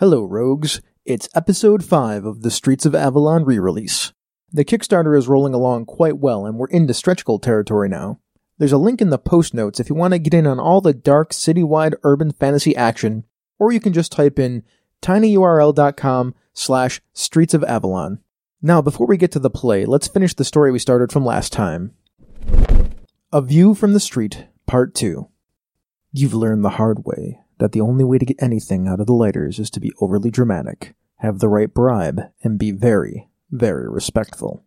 Hello, rogues. It's episode 5 of the Streets of Avalon re release. The Kickstarter is rolling along quite well, and we're into stretch goal territory now. There's a link in the post notes if you want to get in on all the dark, citywide urban fantasy action, or you can just type in tinyurl.com slash streets of Avalon. Now, before we get to the play, let's finish the story we started from last time. A View from the Street, Part 2. You've learned the hard way that the only way to get anything out of the lighters is to be overly dramatic, have the right bribe, and be very, very respectful.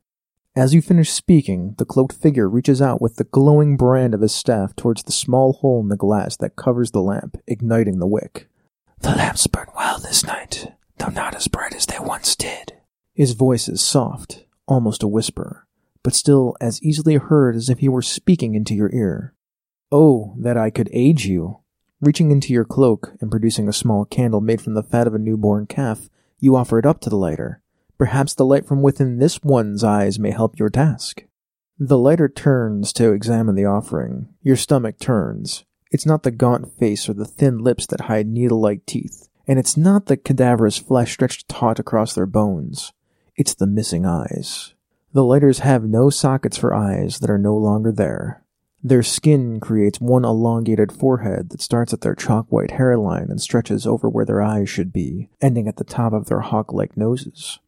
As you finish speaking, the cloaked figure reaches out with the glowing brand of his staff towards the small hole in the glass that covers the lamp, igniting the wick. The lamps burn well this night, though not as bright as they once did. His voice is soft, almost a whisper, but still as easily heard as if he were speaking into your ear. Oh, that I could aid you! Reaching into your cloak and producing a small candle made from the fat of a newborn calf, you offer it up to the lighter. Perhaps the light from within this one's eyes may help your task. The lighter turns to examine the offering. Your stomach turns. It's not the gaunt face or the thin lips that hide needle like teeth, and it's not the cadaverous flesh stretched taut across their bones. It's the missing eyes. The lighters have no sockets for eyes that are no longer there. Their skin creates one elongated forehead that starts at their chalk white hairline and stretches over where their eyes should be, ending at the top of their hawk like noses.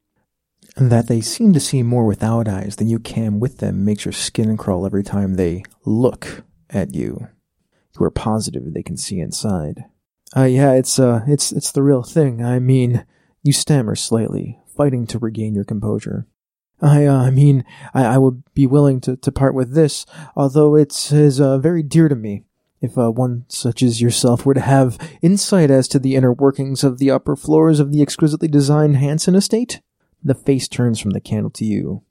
That they seem to see more without eyes than you can with them makes your skin crawl every time they look at you. You are positive they can see inside. Uh, yeah, it's, uh, it's, it's the real thing. I mean, you stammer slightly, fighting to regain your composure. I, uh, I mean, I, I would be willing to, to part with this, although it is uh, very dear to me. If uh, one such as yourself were to have insight as to the inner workings of the upper floors of the exquisitely designed Hanson estate, the face turns from the candle to you.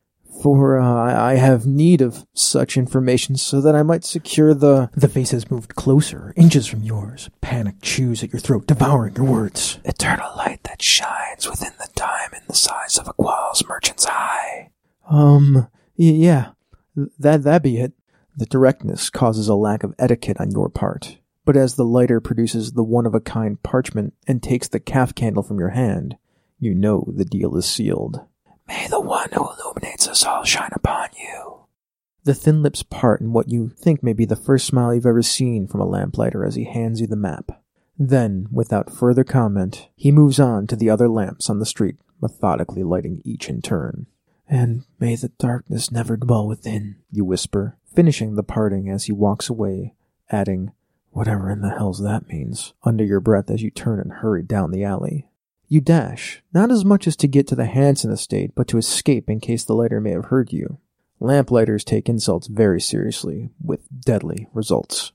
For uh, I have need of such information so that I might secure the. The face has moved closer, inches from yours. Panic chews at your throat, devouring your words. Eternal light that shines within the diamond the size of a Qualls merchant's eye. Um, yeah, that that be it. The directness causes a lack of etiquette on your part. But as the lighter produces the one of a kind parchment and takes the calf candle from your hand, you know the deal is sealed. May the one who illuminates us all shine upon you. The thin lips part in what you think may be the first smile you've ever seen from a lamplighter as he hands you the map. Then, without further comment, he moves on to the other lamps on the street, methodically lighting each in turn. And may the darkness never dwell within, you whisper, finishing the parting as he walks away, adding, whatever in the hell's that means, under your breath as you turn and hurry down the alley. You dash, not as much as to get to the Hanson estate, but to escape in case the lighter may have heard you. Lamplighters take insults very seriously, with deadly results.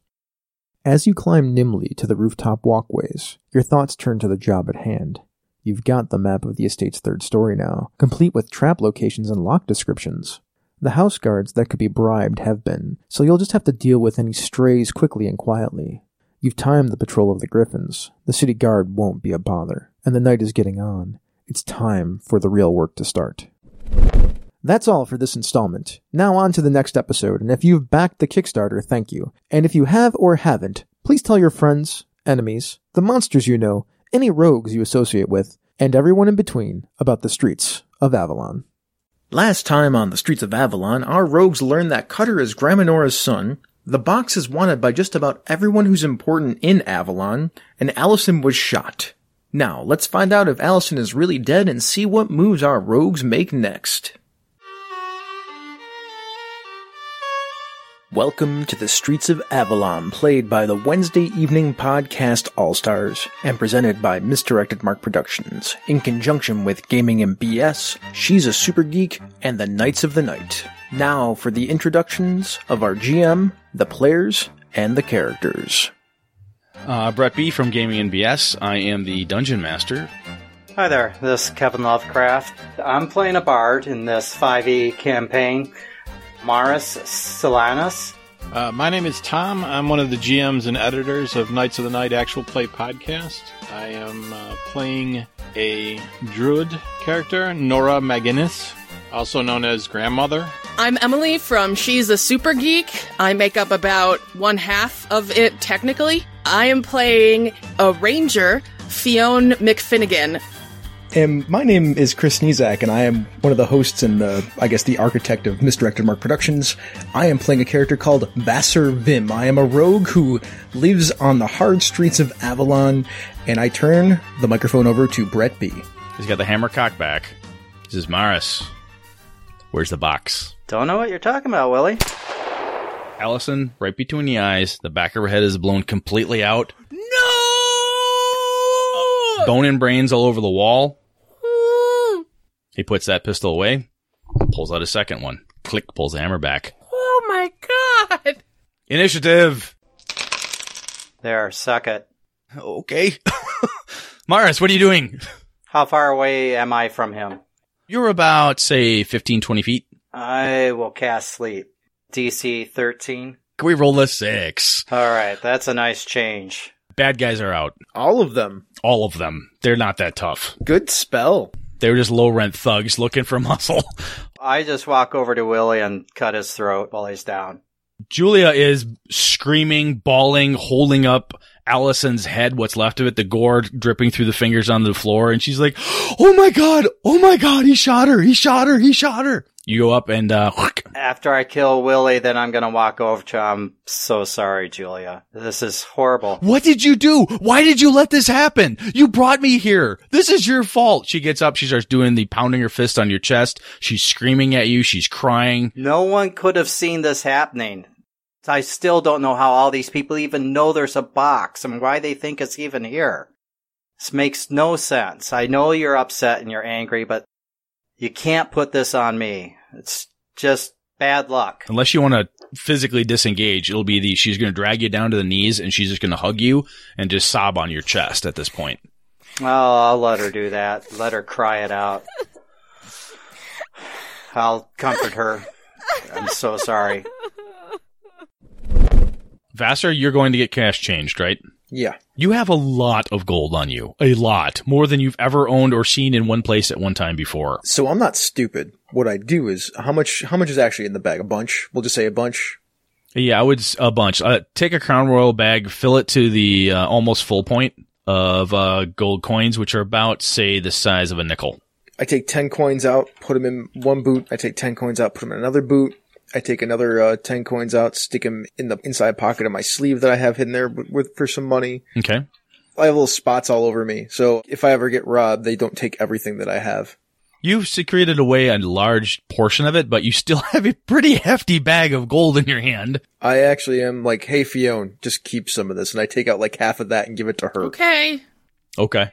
As you climb nimbly to the rooftop walkways, your thoughts turn to the job at hand. You've got the map of the estate's third story now, complete with trap locations and lock descriptions. The house guards that could be bribed have been, so you'll just have to deal with any strays quickly and quietly. You've timed the patrol of the Griffins. The city guard won't be a bother, and the night is getting on. It's time for the real work to start. That's all for this installment. Now on to the next episode, and if you've backed the Kickstarter, thank you. And if you have or haven't, please tell your friends, enemies, the monsters you know, any rogues you associate with, and everyone in between about the streets of Avalon. Last time on the streets of Avalon, our rogues learned that Cutter is Grandma Nora's son, the box is wanted by just about everyone who's important in Avalon, and Allison was shot. Now, let's find out if Allison is really dead and see what moves our rogues make next. Welcome to the Streets of Avalon, played by the Wednesday Evening Podcast All Stars, and presented by Misdirected Mark Productions, in conjunction with Gaming and BS, She's a Super Geek, and the Knights of the Night. Now for the introductions of our GM, the players, and the characters. Uh, Brett B. from Gaming and BS. I am the Dungeon Master. Hi there, this is Kevin Lovecraft. I'm playing a bard in this 5e campaign, Maris Silanus. Uh, my name is Tom. I'm one of the GMs and editors of Knights of the Night Actual Play podcast. I am uh, playing a druid character, Nora McGinnis, also known as Grandmother. I'm Emily from She's a Super Geek. I make up about one half of it technically. I am playing a ranger Fionn McFinnigan. And my name is Chris Nizak, and I am one of the hosts and the, I guess, the architect of Misdirected Mark Productions. I am playing a character called Vassar Vim. I am a rogue who lives on the hard streets of Avalon, and I turn the microphone over to Brett B. He's got the hammer cock back. This is Maris. Where's the box? Don't know what you're talking about, Willie. Allison, right between the eyes, the back of her head is blown completely out. No! Bone and brains all over the wall. He puts that pistol away, pulls out a second one. Click, pulls the hammer back. Oh my god! Initiative! There, suck it. Okay. Maris, what are you doing? How far away am I from him? You're about, say, 15, 20 feet. I will cast sleep. DC 13. Can we roll a six? Alright, that's a nice change. Bad guys are out. All of them. All of them. They're not that tough. Good spell. They're just low rent thugs looking for muscle. I just walk over to Willie and cut his throat while he's down. Julia is screaming, bawling, holding up Allison's head, what's left of it, the gore dripping through the fingers on the floor, and she's like, Oh my god, oh my god, he shot her, he shot her, he shot her. You go up and, uh, After I kill Willie, then I'm gonna walk over to him. I'm so sorry, Julia. This is horrible. what did you do? Why did you let this happen? You brought me here. This is your fault. She gets up, she starts doing the pounding her fist on your chest. She's screaming at you, she's crying. No one could have seen this happening. I still don't know how all these people even know there's a box and why they think it's even here. This makes no sense. I know you're upset and you're angry, but you can't put this on me. It's just bad luck. Unless you want to physically disengage, it'll be the, she's going to drag you down to the knees and she's just going to hug you and just sob on your chest at this point. Oh, I'll let her do that. Let her cry it out. I'll comfort her. I'm so sorry. Vassar, you're going to get cash changed, right? Yeah. You have a lot of gold on you. A lot. More than you've ever owned or seen in one place at one time before. So I'm not stupid. What I do is how much how much is actually in the bag? A bunch. We'll just say a bunch. Yeah, I would a bunch. Uh, take a Crown Royal bag, fill it to the uh, almost full point of uh, gold coins, which are about, say, the size of a nickel. I take 10 coins out, put them in one boot. I take 10 coins out, put them in another boot. I take another uh, 10 coins out, stick them in the inside pocket of my sleeve that I have hidden there with, with for some money. Okay. I have little spots all over me. So if I ever get robbed, they don't take everything that I have. You've secreted away a large portion of it, but you still have a pretty hefty bag of gold in your hand. I actually am like, hey, Fiona, just keep some of this. And I take out like half of that and give it to her. Okay. Okay.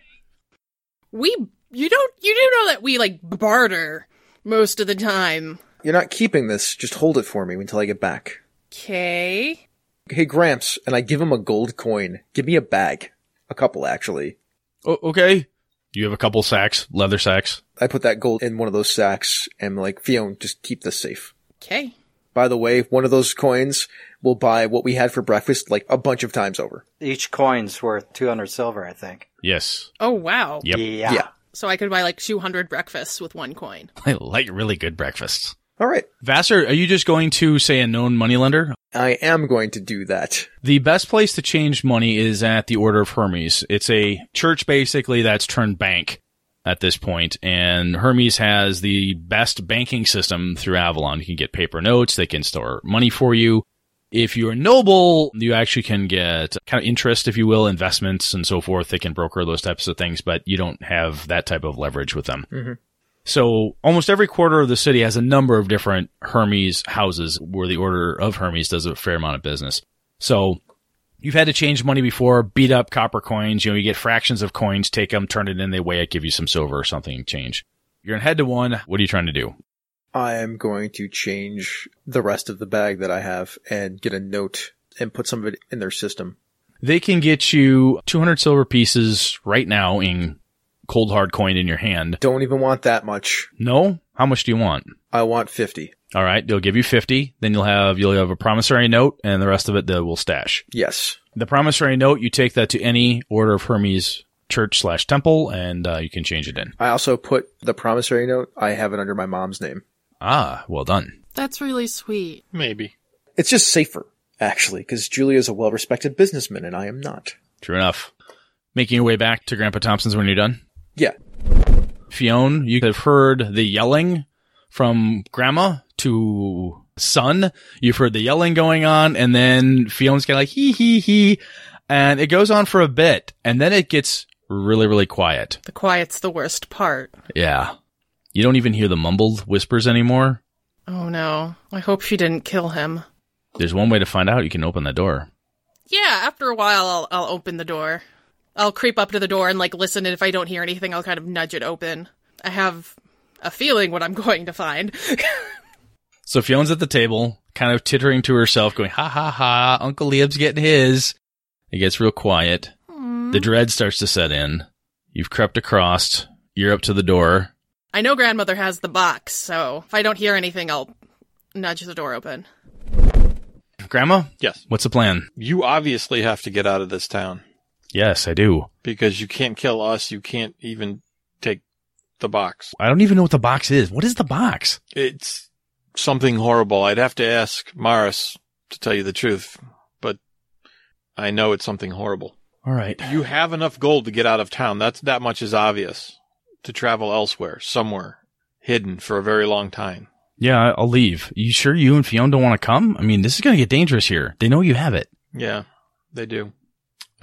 We you don't you do know that we like barter most of the time. You're not keeping this. Just hold it for me until I get back. Okay. Hey, Gramps. And I give him a gold coin. Give me a bag. A couple, actually. O- okay. You have a couple sacks, leather sacks. I put that gold in one of those sacks and like, Fiona, just keep this safe. Okay. By the way, one of those coins will buy what we had for breakfast like a bunch of times over. Each coin's worth 200 silver, I think. Yes. Oh wow. Yep. Yeah. Yeah. So I could buy like 200 breakfasts with one coin. I like really good breakfasts. All right. Vassar, are you just going to say a known moneylender? I am going to do that. The best place to change money is at the Order of Hermes. It's a church basically that's turned bank at this point, and Hermes has the best banking system through Avalon. You can get paper notes, they can store money for you. If you're a noble, you actually can get kind of interest, if you will, investments and so forth. They can broker those types of things, but you don't have that type of leverage with them. Mm-hmm. So almost every quarter of the city has a number of different Hermes houses where the Order of Hermes does a fair amount of business. So you've had to change money before, beat up copper coins. You know, you get fractions of coins, take them, turn it in, they weigh it, give you some silver or something, change. You're gonna head to one. What are you trying to do? I am going to change the rest of the bag that I have and get a note and put some of it in their system. They can get you 200 silver pieces right now in cold hard coin in your hand. Don't even want that much. No? How much do you want? I want 50. All right, they'll give you 50. Then you'll have, you'll have a promissory note and the rest of it they will stash. Yes. The promissory note, you take that to any Order of Hermes church slash temple and uh, you can change it in. I also put the promissory note. I have it under my mom's name. Ah, well done. That's really sweet. Maybe. It's just safer, actually, because Julia's a well-respected businessman and I am not. True enough. Making your way back to Grandpa Thompson's when you're done. Yeah. Fionn, you have heard the yelling from Grandma to son. You've heard the yelling going on, and then Fionn's kind of like hee hee hee, and it goes on for a bit, and then it gets really really quiet. The quiet's the worst part. Yeah, you don't even hear the mumbled whispers anymore. Oh no. I hope she didn't kill him. There's one way to find out. You can open the door. Yeah, after a while I'll I'll open the door. I'll creep up to the door and like listen and if I don't hear anything I'll kind of nudge it open. I have a feeling what I'm going to find. So Fionn's at the table, kind of tittering to herself, going, ha ha ha, Uncle Liam's getting his. It gets real quiet. The dread starts to set in. You've crept across. You're up to the door. I know grandmother has the box, so if I don't hear anything I'll nudge the door open. Grandma, Yes. what's the plan? You obviously have to get out of this town Yes, I do. because you can't kill us. You can't even take the box. I don't even know what the box is. What is the box? It's something horrible. I'd have to ask Maris to tell you the truth, but I know it's something horrible. All right. You have enough gold to get out of town. That's that much is obvious. To travel elsewhere, somewhere hidden for a very long time. Yeah, I'll leave. You sure you and Fionn don't want to come? I mean, this is going to get dangerous here. They know you have it. Yeah, they do.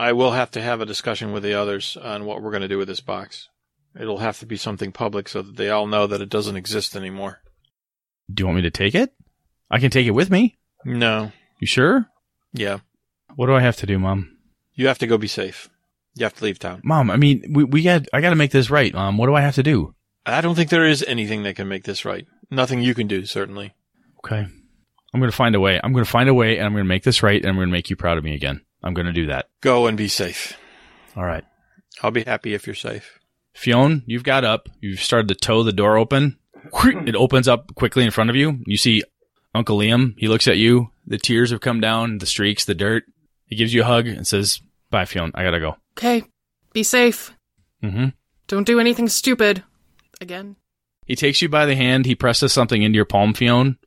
I will have to have a discussion with the others on what we're going to do with this box. It'll have to be something public so that they all know that it doesn't exist anymore. Do you want me to take it? I can take it with me. No. You sure? Yeah. What do I have to do, Mom? You have to go be safe. You have to leave town. Mom, I mean, we, we got, I got to make this right. Mom, what do I have to do? I don't think there is anything that can make this right. Nothing you can do, certainly. Okay. I'm going to find a way. I'm going to find a way and I'm going to make this right and I'm going to make you proud of me again. I'm going to do that. Go and be safe. All right. I'll be happy if you're safe. Fionn, you've got up. You've started to tow the door open. It opens up quickly in front of you. You see Uncle Liam. He looks at you. The tears have come down, the streaks, the dirt. He gives you a hug and says, Bye, Fionn. I gotta go. Okay. Be safe. Mm-hmm. Don't do anything stupid. Again. He takes you by the hand. He presses something into your palm, Fionn.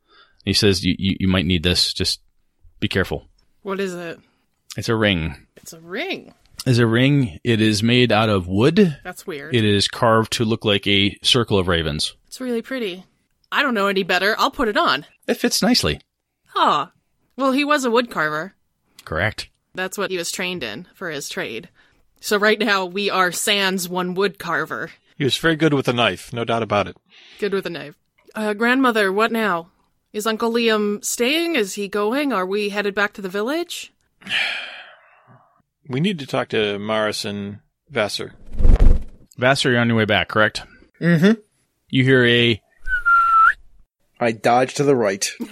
He says, you, you, you might need this. Just be careful. What is it? It's a ring. It's a ring. It's a ring. It is made out of wood. That's weird. It is carved to look like a circle of ravens. It's really pretty. I don't know any better. I'll put it on. It fits nicely. Ah. Well, he was a wood carver. Correct. That's what he was trained in for his trade. So right now we are Sans one wood carver. He was very good with a knife, no doubt about it. Good with a knife. Uh, grandmother, what now? Is Uncle Liam staying? Is he going? Are we headed back to the village? We need to talk to Maris and Vassar. Vassar, you're on your way back, correct? Mm-hmm. You hear a I dodge to the right.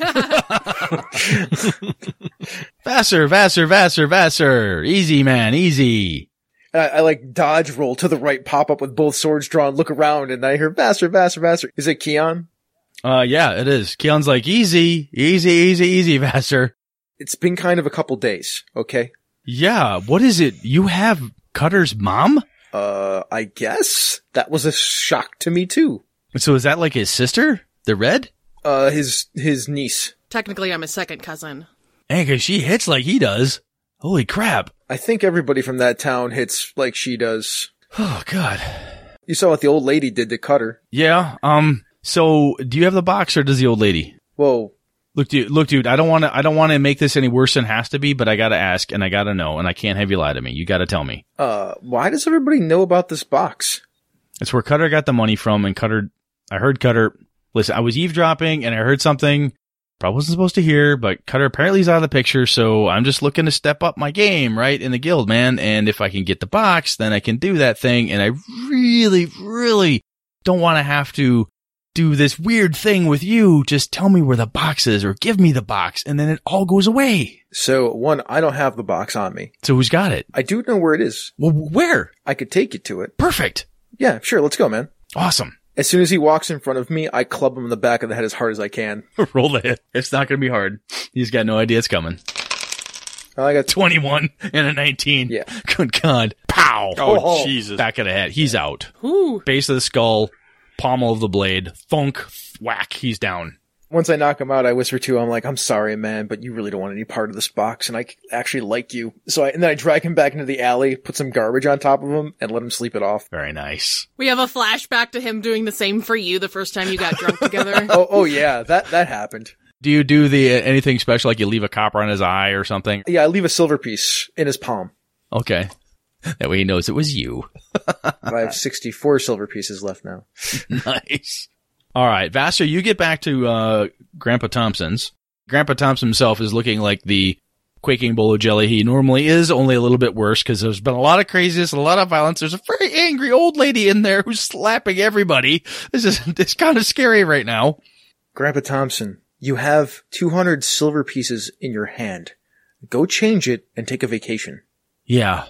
Vassar, Vassar, Vassar, Vassar. Easy, man, easy. I, I like dodge roll to the right, pop up with both swords drawn, look around, and I hear Vassar, Vassar, Vassar. Is it Keon? Uh, yeah, it is. Keon's like, easy, easy, easy, easy, Vassar. It's been kind of a couple days, okay? Yeah, what is it? You have Cutter's mom? Uh, I guess that was a shock to me too. So is that like his sister? The red? Uh, his, his niece. Technically, I'm his second cousin. Hey, cause she hits like he does. Holy crap. I think everybody from that town hits like she does. Oh, God. You saw what the old lady did to Cutter. Yeah, um, so do you have the box or does the old lady? Whoa. Look, dude, look, dude, I don't want to, I don't want to make this any worse than it has to be, but I gotta ask and I gotta know and I can't have you lie to me. You gotta tell me. Uh, why does everybody know about this box? It's where Cutter got the money from, and Cutter, I heard Cutter, listen, I was eavesdropping and I heard something probably wasn't supposed to hear, but Cutter apparently is out of the picture, so I'm just looking to step up my game, right, in the guild, man. And if I can get the box, then I can do that thing, and I really, really don't want to have to do this weird thing with you. Just tell me where the box is or give me the box, and then it all goes away. So, one, I don't have the box on me. So who's got it? I do know where it is. Well, where? I could take you to it. Perfect. Yeah, sure, let's go, man. Awesome. As soon as he walks in front of me, I club him in the back of the head as hard as I can. Roll the hit. It's not going to be hard. He's got no idea it's coming. I got 21 and a 19. Yeah. Good God. Pow. Oh, Oh. oh. Jesus. Back of the head. He's out. Ooh. Base of the skull, pommel of the blade, thunk, whack. He's down. Once I knock him out, I whisper to him, like, I'm sorry, man, but you really don't want any part of this box, and I actually like you. So I, and then I drag him back into the alley, put some garbage on top of him, and let him sleep it off. Very nice. We have a flashback to him doing the same for you the first time you got drunk together. Oh, oh yeah, that, that happened. Do you do the uh, anything special like you leave a copper on his eye or something? Yeah, I leave a silver piece in his palm. Okay. That way he knows it was you. I have 64 silver pieces left now. nice. All right, Vassar, you get back to uh, Grandpa Thompson's. Grandpa Thompson himself is looking like the quaking bowl of jelly he normally is, only a little bit worse because there's been a lot of craziness, a lot of violence. There's a very angry old lady in there who's slapping everybody. This is it's kind of scary right now. Grandpa Thompson, you have 200 silver pieces in your hand. Go change it and take a vacation. Yeah,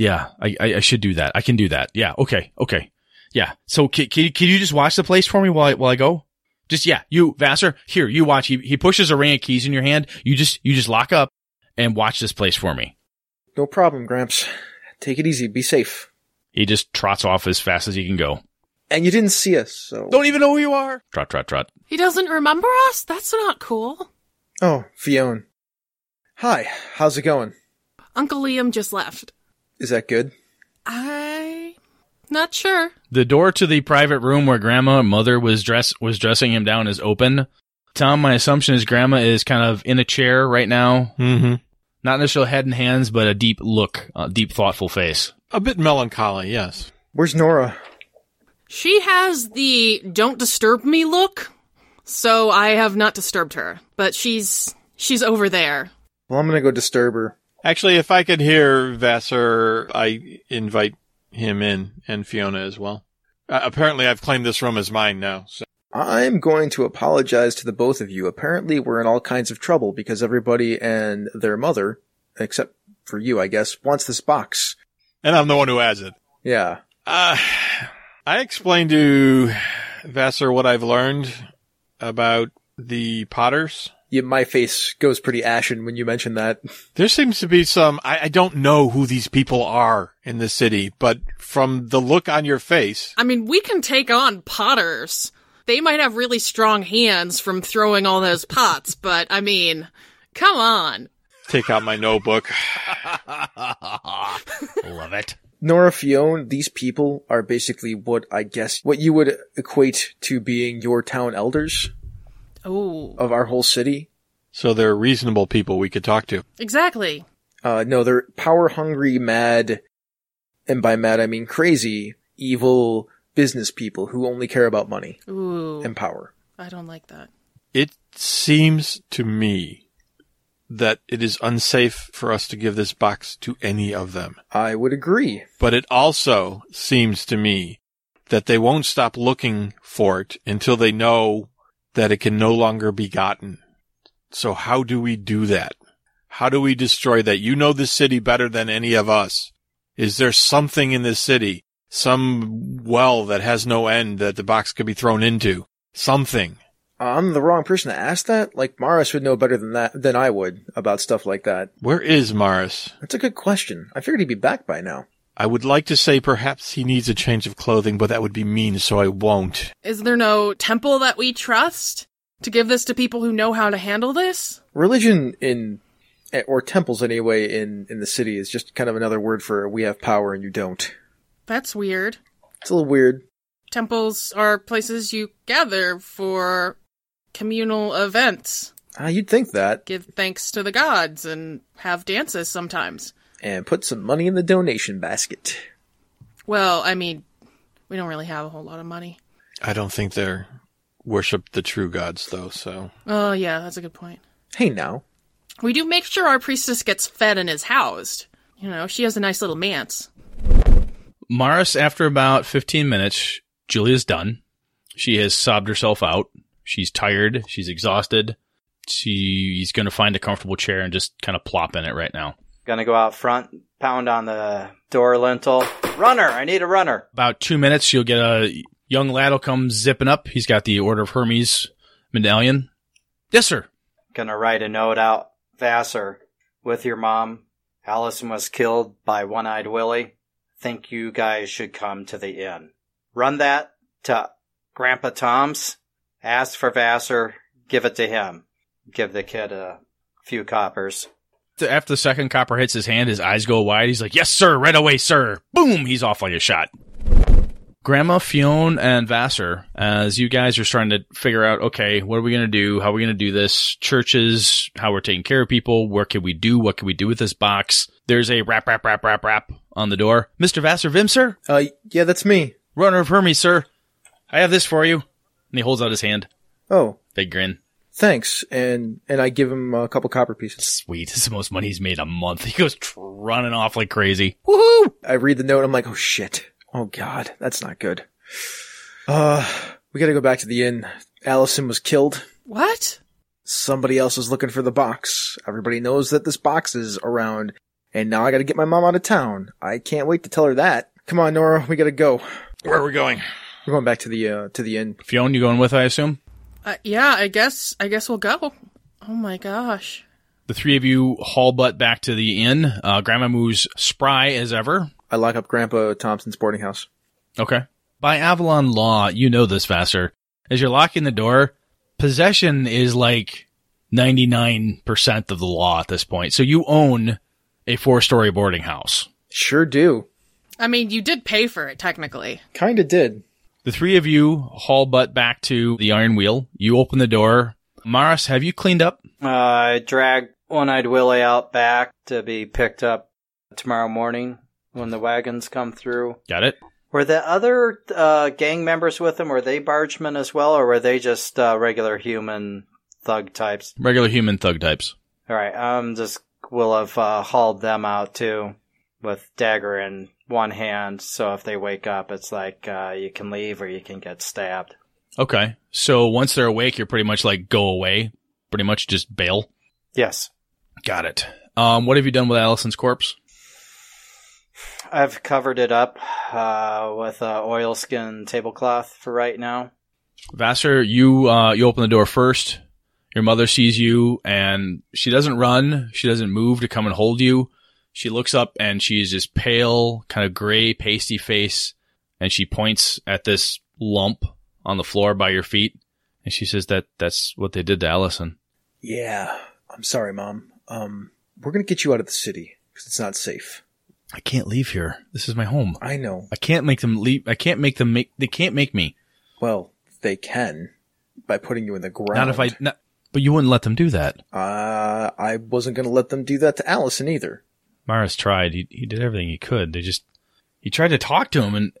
yeah, I, I, I should do that. I can do that. Yeah, okay, okay. Yeah. So can, can, can you just watch the place for me while I, while I go? Just yeah, you Vassar, here you watch. He he pushes a ring of keys in your hand. You just you just lock up and watch this place for me. No problem, Gramps. Take it easy. Be safe. He just trots off as fast as he can go. And you didn't see us, so. Don't even know who you are. Trot trot trot. he doesn't remember us? That's not cool. Oh, Fiona. Hi, how's it going? Uncle Liam just left. Is that good? I not sure. The door to the private room where Grandma and Mother was dress was dressing him down is open. Tom, my assumption is Grandma is kind of in a chair right now. Mm-hmm. Not necessarily head and hands, but a deep look, a deep thoughtful face. A bit melancholy, yes. Where's Nora? She has the don't disturb me look, so I have not disturbed her. But she's she's over there. Well, I'm gonna go disturb her. Actually, if I could hear Vassar, I invite him in and Fiona as well. Uh, apparently, I've claimed this room as mine now. So. I'm going to apologize to the both of you. Apparently, we're in all kinds of trouble because everybody and their mother, except for you, I guess, wants this box. And I'm the one who has it. Yeah. Uh, I explained to Vassar what I've learned about the Potters. Yeah. My face goes pretty ashen when you mention that. There seems to be some, I, I don't know who these people are in the city, but from the look on your face, I mean, we can take on potters. They might have really strong hands from throwing all those pots, but I mean, come on. take out my notebook. Love it. Nora Fiona, these people are basically what I guess what you would equate to being your town elders Oh, of our whole city. So they're reasonable people we could talk to. exactly. Uh, no, they're power hungry, mad, and by mad I mean crazy, evil business people who only care about money Ooh, and power. I don't like that. It seems to me that it is unsafe for us to give this box to any of them. I would agree. But it also seems to me that they won't stop looking for it until they know that it can no longer be gotten. So how do we do that? How do we destroy that? You know this city better than any of us. Is there something in this city, some well that has no end that the box could be thrown into? Something. I'm the wrong person to ask that. Like Maris would know better than that than I would about stuff like that. Where is Maris? That's a good question. I figured he'd be back by now. I would like to say perhaps he needs a change of clothing, but that would be mean, so I won't. Is there no temple that we trust to give this to people who know how to handle this? Religion in or temples anyway in in the city is just kind of another word for we have power and you don't. That's weird. It's a little weird. Temples are places you gather for communal events, Ah, you'd think that. give thanks to the gods, and have dances sometimes. And put some money in the donation basket. Well, I mean, we don't really have a whole lot of money. I don't think they're worship the true gods though, so Oh, yeah, that's a good point. Hey now. We do make sure our priestess gets fed and is housed. You know, she has a nice little manse. Maris, after about 15 minutes, Julia's done. She has sobbed herself out. She's tired. She's exhausted. She's going to find a comfortable chair and just kind of plop in it right now. Gonna go out front, pound on the door lintel. Runner! I need a runner. About two minutes, you'll get a young lad will come zipping up. He's got the Order of Hermes medallion. Yes, sir. Gonna write a note out. Vassar, with your mom. Allison was killed by One Eyed Willie. Think you guys should come to the inn. Run that to Grandpa Tom's. Ask for Vassar. give it to him. Give the kid a few coppers. After the second copper hits his hand, his eyes go wide. He's like, "Yes, sir, right away, sir." Boom! He's off like a shot. Grandma Fionn and Vassar, as you guys are starting to figure out, okay, what are we going to do? How are we going to do this? Churches, how we're taking care of people. What can we do? What can we do with this box? There's a rap, rap, rap, rap, rap on the door. Mr. Vassar Vim, sir? Uh, yeah, that's me. Runner of Hermes, sir. I have this for you. And he holds out his hand. Oh, Big grin. Thanks. And and I give him a couple copper pieces. Sweet. This is the most money he's made a month. He goes tr- running off like crazy. Woohoo! I read the note. I'm like, oh shit. Oh god, that's not good. Uh, we gotta go back to the inn. Allison was killed. What? Somebody else was looking for the box. Everybody knows that this box is around. And now I gotta get my mom out of town. I can't wait to tell her that. Come on, Nora, we gotta go. Where are we going? We're going back to the, uh, to the inn. Fionn, you going with, I assume? Uh, yeah, I guess. I guess we'll go. Oh my gosh. The three of you haul butt back to the inn. Uh, Grandma moves spry as ever. I lock up Grandpa Thompson's boarding house. Okay. By Avalon law, you know this, Vassar. As you're locking the door, possession is like 99% of the law at this point. So you own a four story boarding house. Sure do. I mean, you did pay for it, technically. Kinda did. The three of you haul butt back to the Iron Wheel. You open the door. Maris, have you cleaned up? Uh, I drag one-eyed Willie out back to be picked up tomorrow morning when the wagons come through. Got it? Were the other uh, gang members with him? Were they bargemen as well, or were they just uh, regular human thug types? Regular human thug types. All right, I'm just will have uh, hauled them out too, with dagger in one hand. So if they wake up, it's like uh, you can leave or you can get stabbed. Okay. So once they're awake, you're pretty much like go away. Pretty much just bail. Yes, Got it. Um, what have you done with Allison's corpse? I've covered it up uh, with a oilskin tablecloth for right now. Vassar, you uh, you open the door first. Your mother sees you, and she doesn't run. She doesn't move to come and hold you. She looks up, and she's this pale, kind of gray, pasty face, and she points at this lump on the floor by your feet, and she says that that's what they did to Allison. Yeah. I'm sorry, Mom. Um, we're gonna get you out of the city because it's not safe. I can't leave here. This is my home. I know. I can't make them leave. I can't make them make. They can't make me. Well, they can by putting you in the ground. Not if I. Not, but you wouldn't let them do that. Uh, I wasn't gonna let them do that to Allison either. Maris tried. He he did everything he could. They just he tried to talk to him and,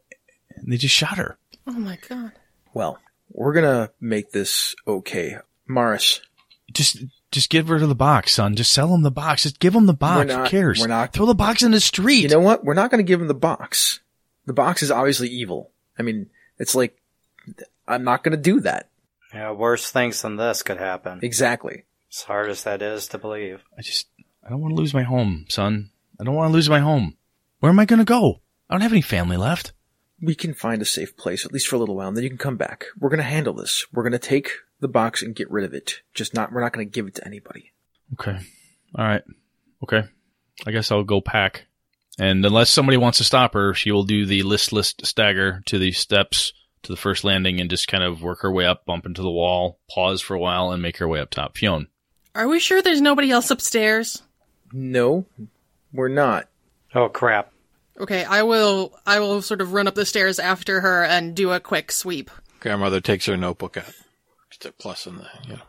and they just shot her. Oh my god. Well, we're gonna make this okay. Maris, Just just give rid of the box, son. Just sell him the box. Just give him the box. Not- Who cares? we're not- Throw the box in the street. you know what? We're not gonna give him the box. The box is obviously evil. I mean, it's like, I'm not gonna do that. Yeah, worse things than this could happen. Exactly. As hard as that is to believe. I just I don't want to lose my home, son. I don't want to lose my home. Where am I going to go? I don't have any family left. We can find a safe place, at least for a little while, and then you can come back. We're gonna handle this. We're gonna take the box and get rid of it. Just not, we're not gonna give it to anybody. Okay. All right. Okay. I guess I'll go pack. And unless somebody wants to stop her, she will do the listless stagger to the steps to the first landing and just kind of work her way up, bump into the wall, pause for a while, and make her way up top. Fionn. Are we sure there's nobody else upstairs? No, we're not. Oh crap. Okay, I will I will sort of run up the stairs after her and do a quick sweep. Grandmother takes her notebook out. Just a plus in the, yeah. know.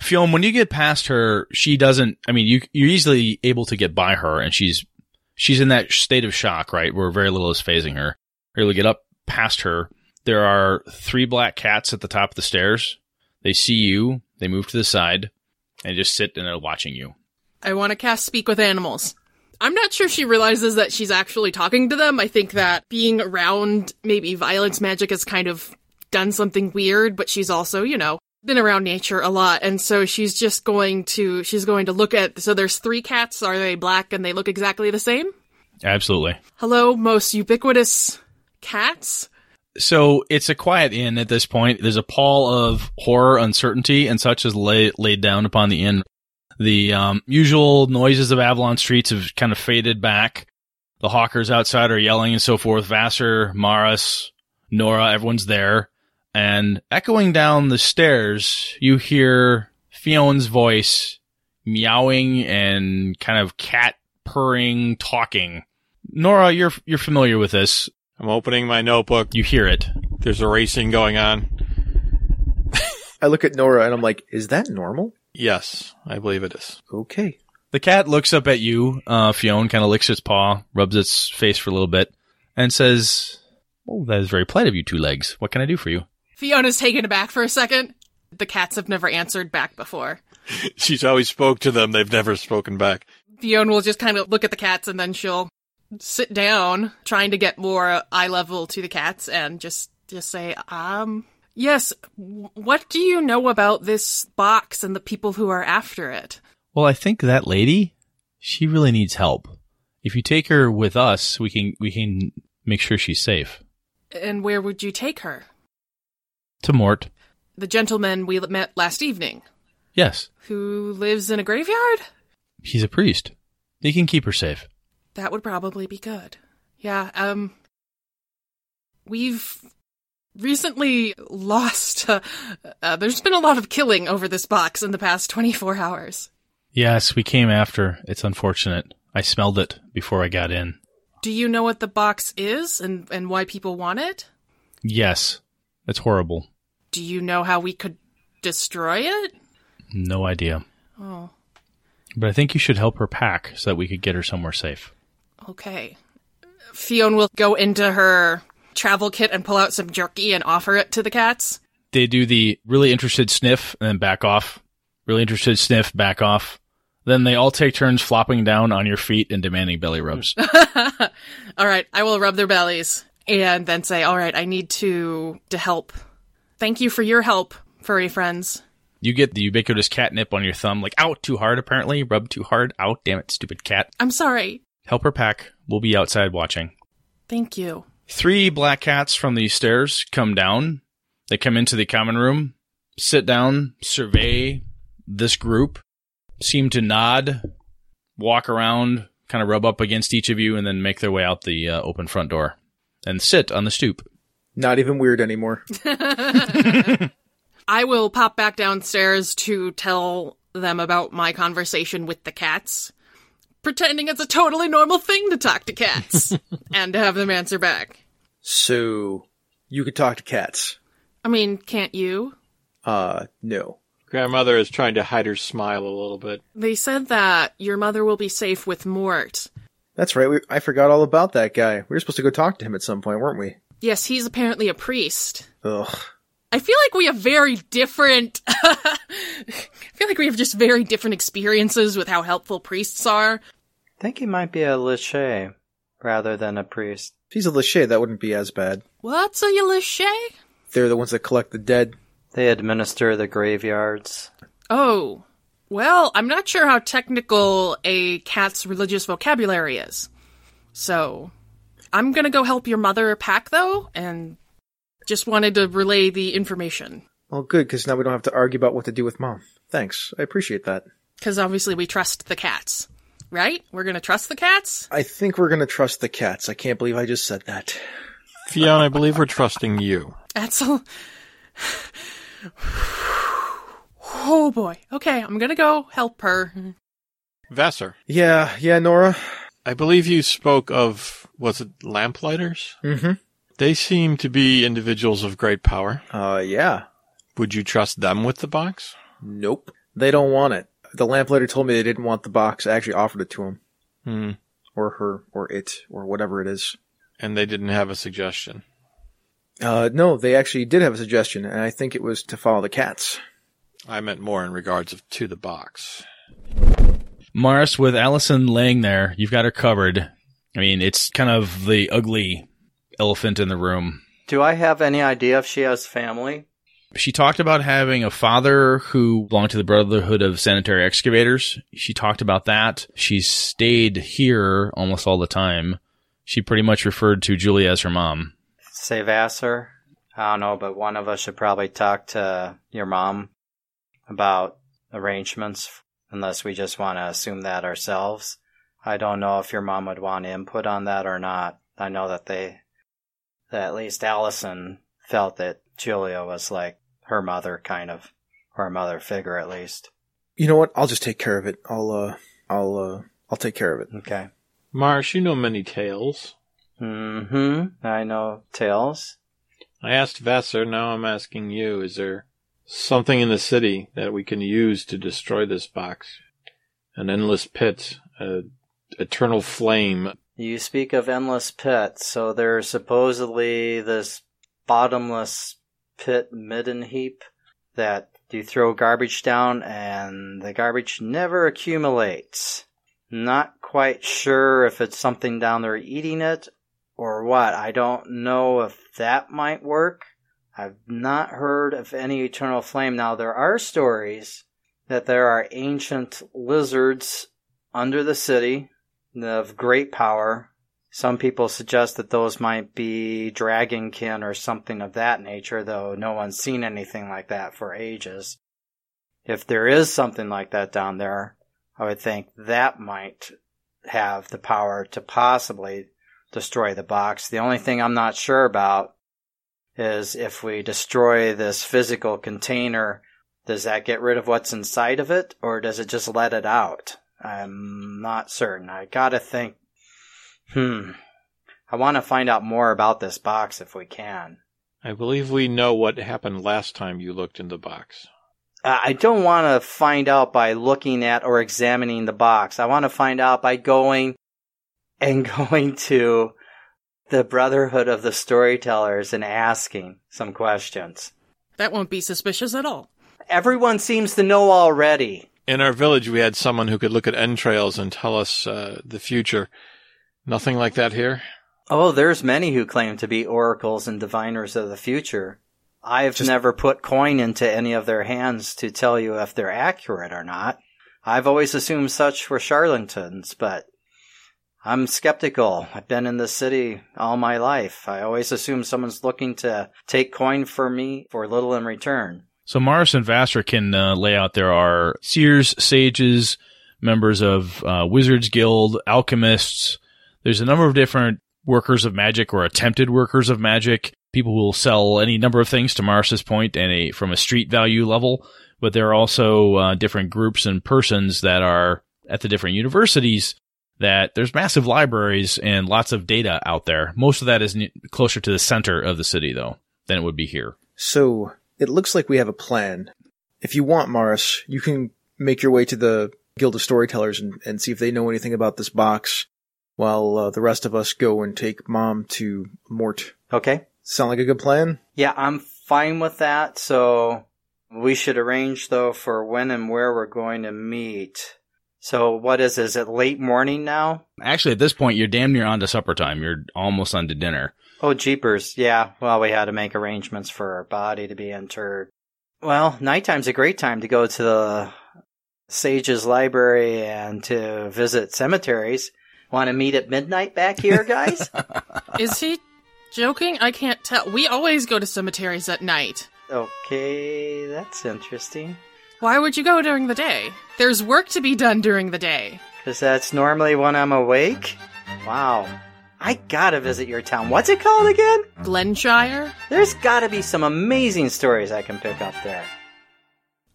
Fionn, when you get past her, she doesn't. I mean, you you're easily able to get by her, and she's she's in that state of shock, right, where very little is fazing her. You're able to get up past her. There are three black cats at the top of the stairs. They see you. They move to the side and just sit and they're watching you. I want to cast Speak with Animals. I'm not sure she realizes that she's actually talking to them. I think that being around maybe violence magic has kind of done something weird, but she's also, you know, been around nature a lot. And so she's just going to, she's going to look at, so there's three cats. Are they black and they look exactly the same? Absolutely. Hello, most ubiquitous cats? So it's a quiet inn at this point. There's a pall of horror, uncertainty, and such is lay, laid down upon the inn. The um, usual noises of Avalon streets have kind of faded back. The hawkers outside are yelling and so forth. Vassar, Maris, Nora, everyone's there. And echoing down the stairs, you hear Fiona's voice meowing and kind of cat purring, talking. Nora, you're you're familiar with this. I'm opening my notebook. You hear it. There's a racing going on. I look at Nora and I'm like, is that normal? Yes, I believe it is. Okay. The cat looks up at you. Uh, Fiona kind of licks its paw, rubs its face for a little bit, and says, "Oh, that is very polite of you, two legs. What can I do for you?" Fiona's taken aback for a second. The cats have never answered back before. She's always spoke to them. They've never spoken back. Fiona will just kind of look at the cats and then she'll sit down, trying to get more eye level to the cats, and just just say, um, yes. What do you know about this box and the people who are after it? Well, I think that lady, she really needs help. If you take her with us, we can we can make sure she's safe. And where would you take her? To Mort. The gentleman we met last evening, Yes, who lives in a graveyard. he's a priest. He can keep her safe. That would probably be good. Yeah, um we've recently lost uh, uh, there's been a lot of killing over this box in the past 24 hours. Yes, we came after. It's unfortunate. I smelled it before I got in. Do you know what the box is and and why people want it? Yes, it's horrible. Do you know how we could destroy it? No idea. Oh, But I think you should help her pack so that we could get her somewhere safe. okay. Fiona will go into her travel kit and pull out some jerky and offer it to the cats. They do the really interested sniff and then back off. Really interested sniff, back off. Then they all take turns flopping down on your feet and demanding belly rubs. All right, I will rub their bellies and then say, "All right, I need to to help. Thank you for your help, furry friends." you get the ubiquitous catnip on your thumb, like, out too hard, apparently. Rub too hard. Out, damn it, stupid cat. I'm sorry. Help her pack. We'll be outside watching. Thank you. Three black cats from the stairs come down. They come into the common room, sit down, survey this group, seem to nod, walk around, kind of rub up against each of you, and then make their way out the uh, open front door and sit on the stoop. Not even weird anymore. I will pop back downstairs to tell them about my conversation with the cats, pretending it's a totally normal thing to talk to cats and to have them answer back. So, you could talk to cats. I mean, can't you? Uh, no. Grandmother is trying to hide her smile a little bit. They said that your mother will be safe with Mort. That's right. We, I forgot all about that guy. We were supposed to go talk to him at some point, weren't we? Yes, he's apparently a priest. Ugh. I feel like we have very different. I feel like we have just very different experiences with how helpful priests are. I think he might be a Lachey rather than a priest. If he's a Lachey, that wouldn't be as bad. What's a Yalishay? They're the ones that collect the dead. They administer the graveyards. Oh, well, I'm not sure how technical a cat's religious vocabulary is. So, I'm gonna go help your mother pack though, and just wanted to relay the information. Well, good, because now we don't have to argue about what to do with mom. Thanks. I appreciate that. Because obviously we trust the cats. Right? We're gonna trust the cats? I think we're gonna trust the cats. I can't believe I just said that. Fiona, I believe we're trusting you. That's a. Oh boy. Okay, I'm gonna go help her. Vassar, Yeah, yeah, Nora. I believe you spoke of, was it lamplighters? Mm-hmm. They seem to be individuals of great power. Uh, yeah. Would you trust them with the box? Nope. They don't want it. The lamplighter told me they didn't want the box. I actually offered it to him. Hmm. Or her, or it, or whatever it is. And they didn't have a suggestion. Uh, no, they actually did have a suggestion, and I think it was to follow the cats. I meant more in regards of to the box. Maris, with Allison laying there, you've got her covered. I mean, it's kind of the ugly elephant in the room. Do I have any idea if she has family? She talked about having a father who belonged to the Brotherhood of Sanitary Excavators. She talked about that. She stayed here almost all the time. She pretty much referred to Julie as her mom. Say Vassar? I don't know, but one of us should probably talk to your mom about arrangements, unless we just want to assume that ourselves. I don't know if your mom would want input on that or not. I know that they, that at least Allison felt that Julia was like her mother, kind of, or a mother figure at least. You know what? I'll just take care of it. I'll, uh, I'll, uh, I'll take care of it. Okay. Maris, you know many tales. Mm-hmm. I know tales. I asked Vassar, now I'm asking you, is there something in the city that we can use to destroy this box? An endless pit, a eternal flame. You speak of endless pits, so there's supposedly this bottomless pit midden heap that you throw garbage down and the garbage never accumulates. Not quite sure if it's something down there eating it or what. I don't know if that might work. I've not heard of any eternal flame. Now, there are stories that there are ancient lizards under the city of great power. Some people suggest that those might be dragonkin or something of that nature, though no one's seen anything like that for ages. If there is something like that down there, I would think that might have the power to possibly destroy the box. The only thing I'm not sure about is if we destroy this physical container, does that get rid of what's inside of it or does it just let it out? I'm not certain. I gotta think, hmm, I want to find out more about this box if we can. I believe we know what happened last time you looked in the box. Uh, I don't want to find out by looking at or examining the box. I want to find out by going and going to the Brotherhood of the Storytellers and asking some questions. That won't be suspicious at all. Everyone seems to know already. In our village, we had someone who could look at entrails and tell us uh, the future. Nothing like that here? Oh, there's many who claim to be oracles and diviners of the future. I've Just- never put coin into any of their hands to tell you if they're accurate or not. I've always assumed such were charlatans, but I'm skeptical. I've been in this city all my life. I always assume someone's looking to take coin for me for little in return. So Maris and Vassar can uh, lay out there are seers, sages, members of uh, Wizards Guild, alchemists. There's a number of different workers of magic or attempted workers of magic. People will sell any number of things to Maris's point and a from a street value level, but there are also uh, different groups and persons that are at the different universities that there's massive libraries and lots of data out there. Most of that is closer to the center of the city though than it would be here. So it looks like we have a plan. If you want, Maris, you can make your way to the Guild of Storytellers and, and see if they know anything about this box, while uh, the rest of us go and take Mom to Mort. Okay? Sound like a good plan? Yeah, I'm fine with that. So we should arrange though for when and where we're going to meet. So what is is it late morning now? Actually, at this point, you're damn near on to supper time. You're almost on to dinner. Oh jeepers, yeah. Well, we had to make arrangements for our body to be interred. Well, nighttime's a great time to go to the Sage's library and to visit cemeteries. Want to meet at midnight back here, guys? Is he joking? I can't tell. We always go to cemeteries at night. okay, that's interesting. Why would you go during the day? There's work to be done during the day. Because that's normally when I'm awake? Wow. I gotta visit your town. What's it called again? Glenshire? There's gotta be some amazing stories I can pick up there.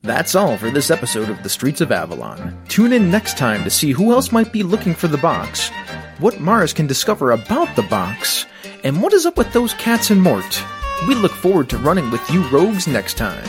That's all for this episode of The Streets of Avalon. Tune in next time to see who else might be looking for the box, what Maris can discover about the box, and what is up with those cats in Mort. We look forward to running with you rogues next time.